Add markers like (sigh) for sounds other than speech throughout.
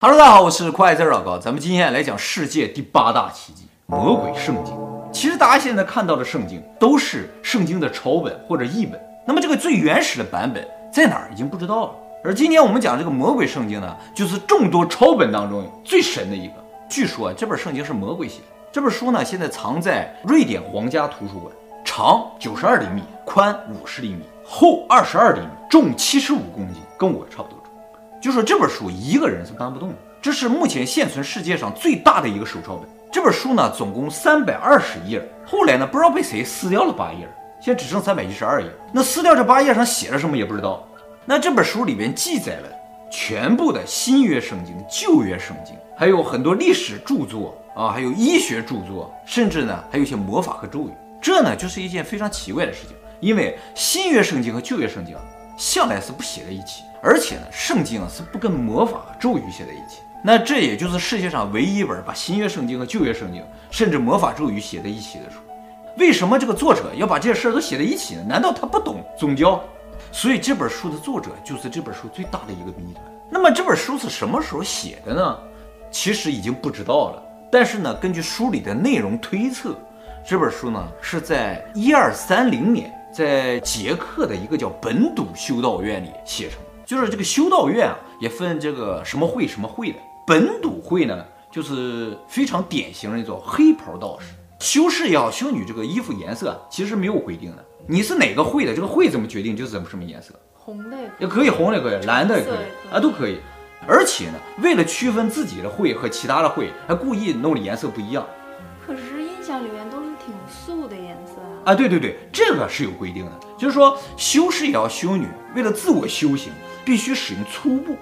哈喽，大家好，我是酷爱字老高，咱们今天来讲世界第八大奇迹——魔鬼圣经。其实大家现在看到的圣经都是圣经的抄本或者译本，那么这个最原始的版本在哪儿已经不知道了。而今天我们讲这个魔鬼圣经呢，就是众多抄本当中最神的一个。据说这本圣经是魔鬼写的。这本书呢，现在藏在瑞典皇家图书馆，长九十二厘米，宽五十厘米，厚二十二厘米，重七十五公斤，跟我差不多。就说这本书一个人是搬不动的，这是目前现存世界上最大的一个手抄本。这本书呢，总共三百二十页，后来呢，不知道被谁撕掉了八页，现在只剩三百一十二页。那撕掉这八页上写了什么也不知道。那这本书里边记载了全部的新约圣经、旧约圣经，还有很多历史著作啊，还有医学著作，甚至呢，还有一些魔法和咒语。这呢，就是一件非常奇怪的事情，因为新约圣经和旧约圣经向来是不写在一起。而且呢，圣经啊是不跟魔法咒语写在一起。那这也就是世界上唯一一本把新约圣经和旧约圣经，甚至魔法咒语写在一起的书。为什么这个作者要把这些事儿都写在一起呢？难道他不懂宗教？所以这本书的作者就是这本书最大的一个谜团。那么这本书是什么时候写的呢？其实已经不知道了。但是呢，根据书里的内容推测，这本书呢是在一二三零年在捷克的一个叫本笃修道院里写成。就是这个修道院啊，也分这个什么会什么会的。本笃会呢，就是非常典型的那种黑袍道士。修士也好，修女这个衣服颜色其实没有规定的。你是哪个会的，这个会怎么决定就是怎么什么颜色。红的也可以，红的也可以，蓝的也可以啊，都可以。而且呢，为了区分自己的会和其他的会，还故意弄的颜色不一样。可是印象里面都啊。啊，对对对，这个是有规定的，就是说修士也要，修女为了自我修行。必须使用粗布，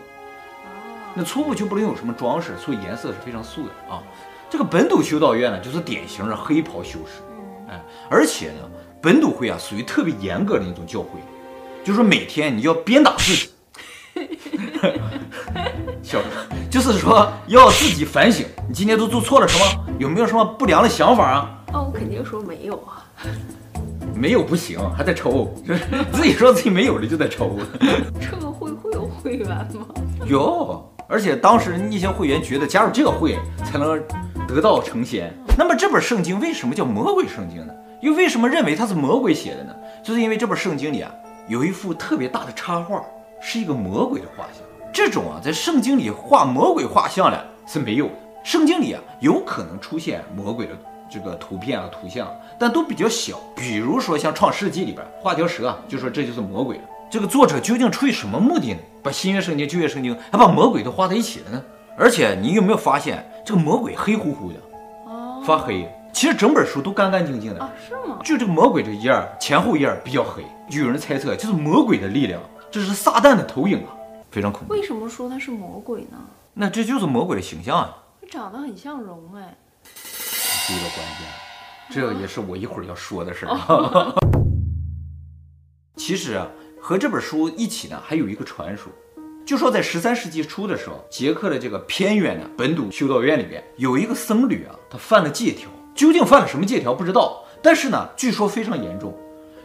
那粗布就不能有什么装饰，所以颜色是非常素的啊。这个本笃修道院呢，就是典型的黑袍修士，哎，而且呢，本笃会啊属于特别严格的一种教会，就是说每天你要鞭打自己，(laughs) (laughs) 笑什么？就是说要自己反省，你今天都做错了什么？有没有什么不良的想法啊？哦，我肯定说没有啊。(laughs) 没有不行，还在抽，(laughs) 自己说自己没有了就在抽。(laughs) 这个会会有会员吗？有，而且当时那些会员觉得加入这个会才能得道成仙。那么这本圣经为什么叫魔鬼圣经呢？又为什么认为它是魔鬼写的呢？就是因为这本圣经里啊有一幅特别大的插画，是一个魔鬼的画像。这种啊在圣经里画魔鬼画像的是没有的。圣经里啊有可能出现魔鬼的。这个图片啊，图像，但都比较小。比如说像《创世纪》里边画条蛇啊，就说这就是魔鬼了。这个作者究竟出于什么目的呢？把新约圣经、旧约圣经还把魔鬼都画在一起了呢？而且你有没有发现这个魔鬼黑乎乎的，哦，发黑。其实整本书都干干净净的啊，是吗？就这个魔鬼这一页前后页比较黑，就有人猜测就是魔鬼的力量，这是撒旦的投影啊，非常恐怖。为什么说他是魔鬼呢？那这就是魔鬼的形象啊，长得很像龙哎。第一个关键，这也是我一会儿要说的事儿。(laughs) 其实啊，和这本书一起呢，还有一个传说，就说在十三世纪初的时候，捷克的这个偏远的本土修道院里边有一个僧侣啊，他犯了戒条，究竟犯了什么戒条不知道，但是呢，据说非常严重，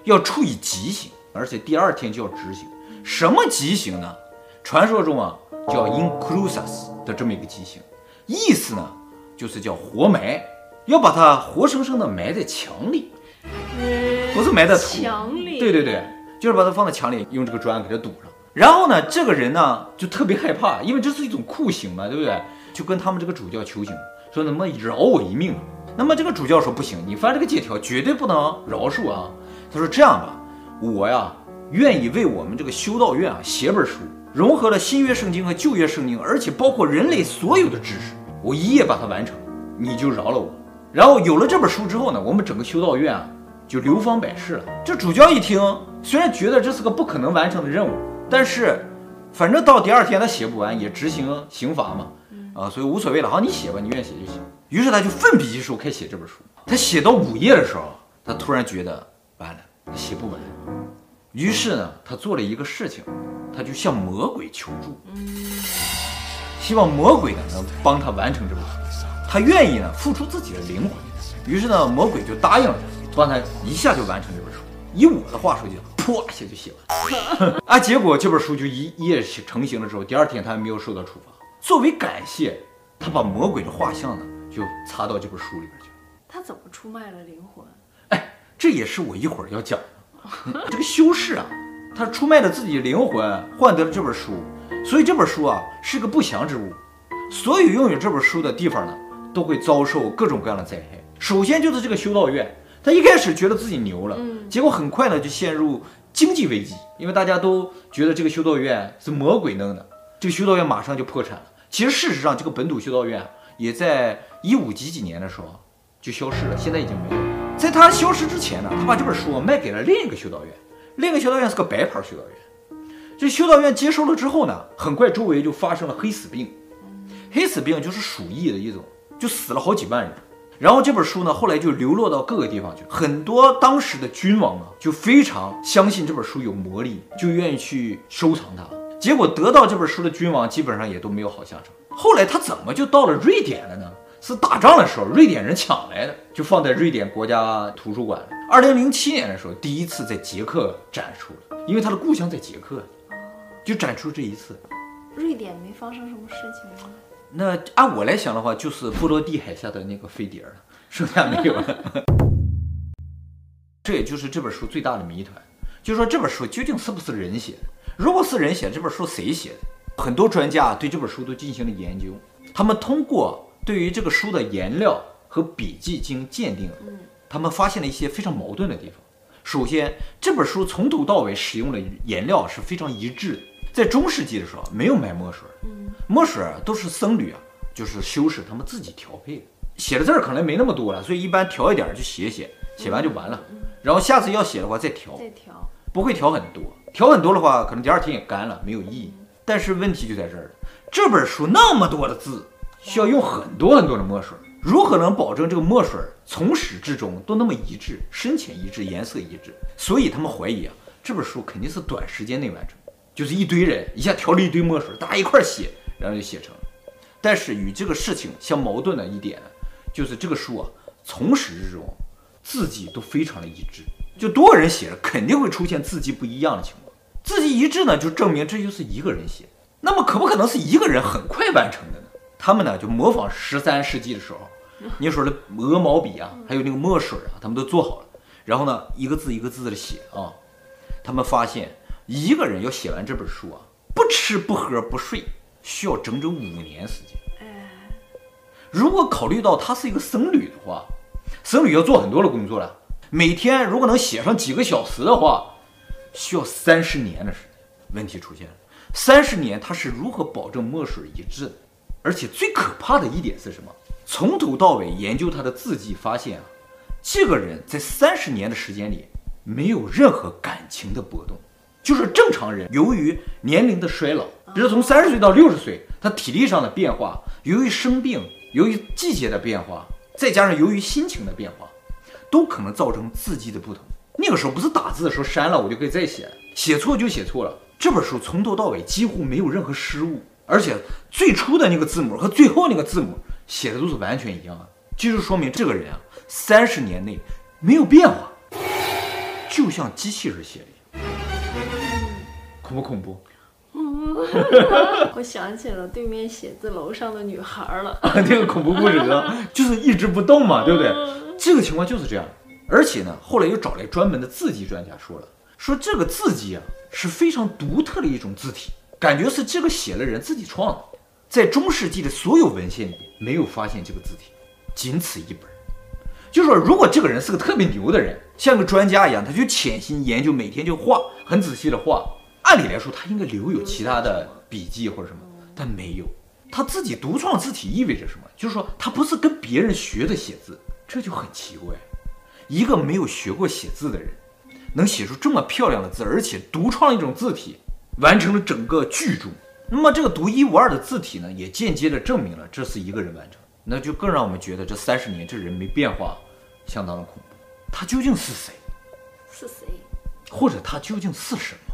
要处以极刑，而且第二天就要执行。什么极刑呢？传说中啊，叫 incrusas 的这么一个极刑，意思呢，就是叫活埋。要把它活生生的埋在墙里，不是埋在墙里。对对对，就是把它放在墙里，用这个砖给它堵上。然后呢，这个人呢就特别害怕，因为这是一种酷刑嘛，对不对？就跟他们这个主教求情，说能不能饶我一命？那么这个主教说不行，你犯这个戒条绝对不能饶恕啊。他说这样吧，我呀愿意为我们这个修道院啊写本书，融合了新约圣经和旧约圣经，而且包括人类所有的知识，我一夜把它完成，你就饶了我。然后有了这本书之后呢，我们整个修道院啊就流芳百世了。这主教一听，虽然觉得这是个不可能完成的任务，但是反正到第二天他写不完也执行刑罚嘛，啊，所以无所谓了。好，你写吧，你愿意写就行。于是他就奋笔疾书开始写这本书。他写到午夜的时候，他突然觉得完了，写不完。于是呢，他做了一个事情，他就向魔鬼求助，希望魔鬼呢能帮他完成这本书。他愿意呢付出自己的灵魂，于是呢魔鬼就答应了他，帮他一下就完成这本书。以我的话说就噗一下就写完了 (laughs) 啊。结果这本书就一夜成型了之后，第二天他还没有受到处罚，作为感谢，他把魔鬼的画像呢就插到这本书里边去了。他怎么出卖了灵魂？哎，这也是我一会儿要讲的。(laughs) 这个修士啊，他出卖了自己的灵魂，换得了这本书，所以这本书啊是个不祥之物。所有拥有这本书的地方呢，都会遭受各种各样的灾害。首先就是这个修道院，他一开始觉得自己牛了，结果很快呢就陷入经济危机，因为大家都觉得这个修道院是魔鬼弄的，这个修道院马上就破产了。其实事实上，这个本土修道院也在一五几几年的时候就消失了，现在已经没有了。在他消失之前呢，他把这本书卖给了另一个修道院，另一个修道院是个白牌修道院。这修道院接收了之后呢，很快周围就发生了黑死病。黑死病就是鼠疫的一种，就死了好几万人。然后这本书呢，后来就流落到各个地方去。很多当时的君王啊，就非常相信这本书有魔力，就愿意去收藏它。结果得到这本书的君王基本上也都没有好下场。后来他怎么就到了瑞典了呢？是打仗的时候瑞典人抢来的，就放在瑞典国家图书馆了。二零零七年的时候，第一次在捷克展出了，因为他的故乡在捷克，就展出这一次。瑞典没发生什么事情吗？那按我来想的话，就是波罗的海下的那个飞碟了，剩下没有了。(laughs) 这也就是这本书最大的谜团，就是说这本书究竟是不是人写的？如果是人写，这本书谁写的？很多专家对这本书都进行了研究，他们通过对于这个书的颜料和笔记进行鉴定，他们发现了一些非常矛盾的地方。首先，这本书从头到尾使用的颜料是非常一致的。在中世纪的时候，没有买墨水，墨水都是僧侣啊，就是修士他们自己调配的。写的字儿可能没那么多了，所以一般调一点就写写，写完就完了。然后下次要写的话再调，再调，不会调很多。调很多的话，可能第二天也干了，没有意义。但是问题就在这儿，这本书那么多的字，需要用很多很多的墨水，如何能保证这个墨水从始至终都那么一致，深浅一致，颜色一致？所以他们怀疑啊，这本书肯定是短时间内完成。就是一堆人一下调了一堆墨水，大家一块写，然后就写成。但是与这个事情相矛盾的一点，就是这个书啊，从始至终字迹都非常的一致。就多个人写了，肯定会出现字迹不一样的情况。字迹一致呢，就证明这就是一个人写。那么可不可能是一个人很快完成的呢？他们呢就模仿十三世纪的时候，那时候的鹅毛笔啊，还有那个墨水啊，他们都做好了，然后呢一个字一个字的写啊，他们发现。一个人要写完这本书啊，不吃不喝不睡，需要整整五年时间。如果考虑到他是一个僧侣的话，僧侣要做很多的工作了，每天如果能写上几个小时的话，需要三十年的时间。问题出现了，三十年他是如何保证墨水一致的？而且最可怕的一点是什么？从头到尾研究他的字迹，发现啊，这个人在三十年的时间里没有任何感情的波动。就是正常人，由于年龄的衰老，比如从三十岁到六十岁，他体力上的变化，由于生病，由于季节的变化，再加上由于心情的变化，都可能造成字迹的不同。那个时候不是打字的时候删了我就可以再写，写错就写错了。这本书从头到尾几乎没有任何失误，而且最初的那个字母和最后那个字母写的都是完全一样的，就是说明这个人啊，三十年内没有变化，就像机器人写的。恐不恐怖？嗯，(laughs) 我想起了对面写字楼上的女孩了。啊，这个恐怖故事呢，(laughs) 就是一直不动嘛，对不对？这个情况就是这样。而且呢，后来又找来专门的字迹专家说了，说这个字迹啊是非常独特的一种字体，感觉是这个写了人自己创的。在中世纪的所有文献里没有发现这个字体，仅此一本。就是说，如果这个人是个特别牛的人，像个专家一样，他就潜心研究，每天就画，很仔细的画。按理来说，他应该留有其他的笔记或者什么，但没有。他自己独创字体意味着什么？就是说，他不是跟别人学的写字，这就很奇怪。一个没有学过写字的人，能写出这么漂亮的字，而且独创一种字体，完成了整个巨著。那么，这个独一无二的字体呢，也间接的证明了这是一个人完成。那就更让我们觉得这三十年这人没变化，相当的恐怖。他究竟是谁？是谁？或者他究竟是什么？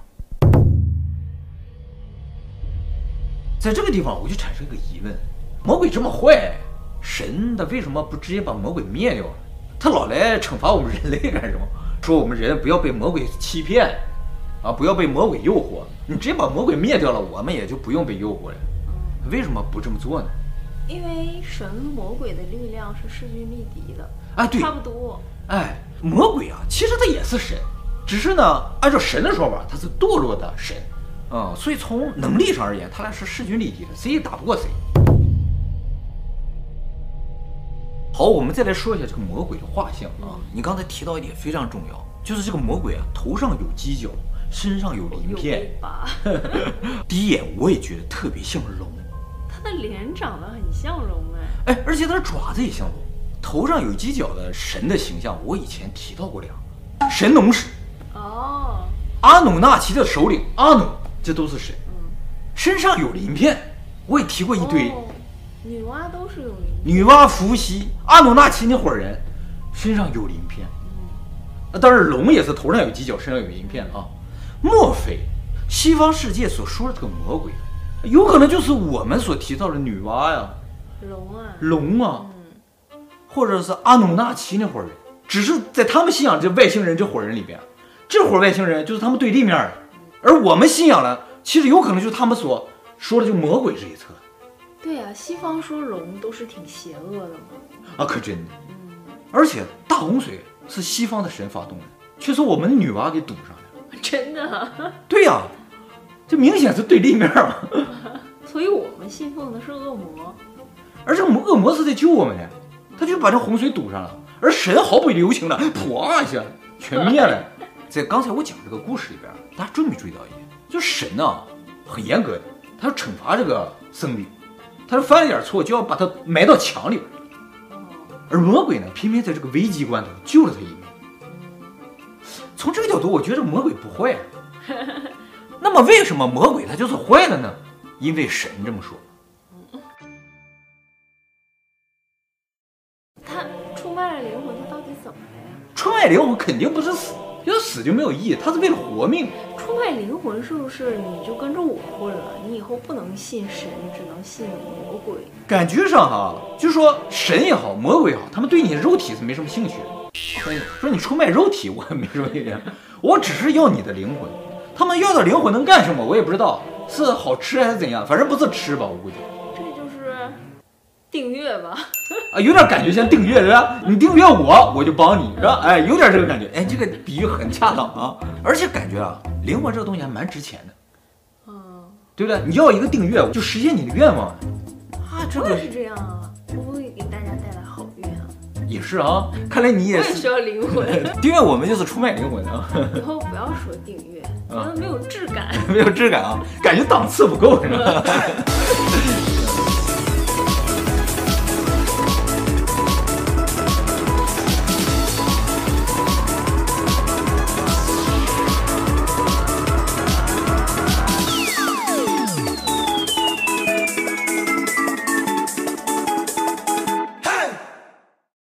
在这个地方，我就产生一个疑问：魔鬼这么坏，神他为什么不直接把魔鬼灭掉？他老来惩罚我们人类干什么？说我们人不要被魔鬼欺骗，啊，不要被魔鬼诱惑。你直接把魔鬼灭掉了，我们也就不用被诱惑了。为什么不这么做呢？因为神魔鬼的力量是势均力敌的。哎，对，差不多。哎，魔鬼啊，其实他也是神，只是呢，按照神的说法，他是堕落的神，嗯，所以从能力上而言，他俩是势均力敌的，谁也打不过谁。好，我们再来说一下这个魔鬼的画像啊。你刚才提到一点非常重要，就是这个魔鬼啊，头上有犄角，身上有鳞片。(laughs) 第一眼我也觉得特别像龙。(laughs) 他的脸长得很像龙哎。哎，而且他的爪子也像龙。头上有犄角的神的形象，我以前提到过两个，神农氏。哦。阿努纳奇的首领阿努，这都是谁。嗯。身上有鳞片，我也提过一堆。哦。女娲都是有鳞片。女娲、伏羲、阿努纳奇那伙人，身上有鳞片。嗯。那当然，龙也是头上有犄角，身上有鳞片啊。莫非西方世界所说的这个魔鬼，有可能就是我们所提到的女娲呀？龙啊。龙啊。或者是阿努纳奇那伙人，只是在他们信仰这外星人这伙人里边，这伙外星人就是他们对立面的，而我们信仰的，其实有可能就是他们所说的就魔鬼这一侧。对呀、啊，西方说龙都是挺邪恶的嘛。啊，可真的。嗯。而且大洪水是西方的神发动的，却说我们的女娲给堵上了。(laughs) 真的、啊？对呀、啊，这明显是对立面嘛。(laughs) 所以我们信奉的是恶魔，而这个恶魔是在救我们的。他就把这洪水堵上了，而神毫不留情的，啪一下全灭了。在刚才我讲这个故事里边，大家注没注意到一点？就神呢、啊，很严格的，他要惩罚这个僧侣，他犯了点错就要把他埋到墙里边。而魔鬼呢，偏偏在这个危机关头救了他一命。从这个角度，我觉得魔鬼不坏。那么为什么魔鬼他就是坏的呢？因为神这么说。他出卖了灵魂，他到底怎么了呀出卖灵魂肯定不是死，要死就没有意义。他是为了活命。出卖灵魂是不是你就跟着我混了？你以后不能信神，你只能信魔鬼。感觉上哈，就说神也好，魔鬼也好，他们对你的肉体是没什么兴趣的。说你说你出卖肉体，我没什么意见。我只是要你的灵魂。他们要的灵魂能干什么？我也不知道，是好吃还是怎样？反正不是吃吧，我估计。订阅吧。啊，有点感觉像订阅是吧？你订阅我，我就帮你是吧？哎，有点这个感觉。哎，这个比喻很恰当啊。而且感觉啊，灵魂这个东西还蛮值钱的，嗯，对不对？你要一个订阅，就实现你的愿望啊。这个是这样啊，我会给大家带来好运啊。也是啊，看来你也需要灵魂。(laughs) 订阅我们就是出卖灵魂的啊。以后不要说订阅，觉得没有质感，(laughs) 没有质感啊，感觉档次不够是吧？(laughs)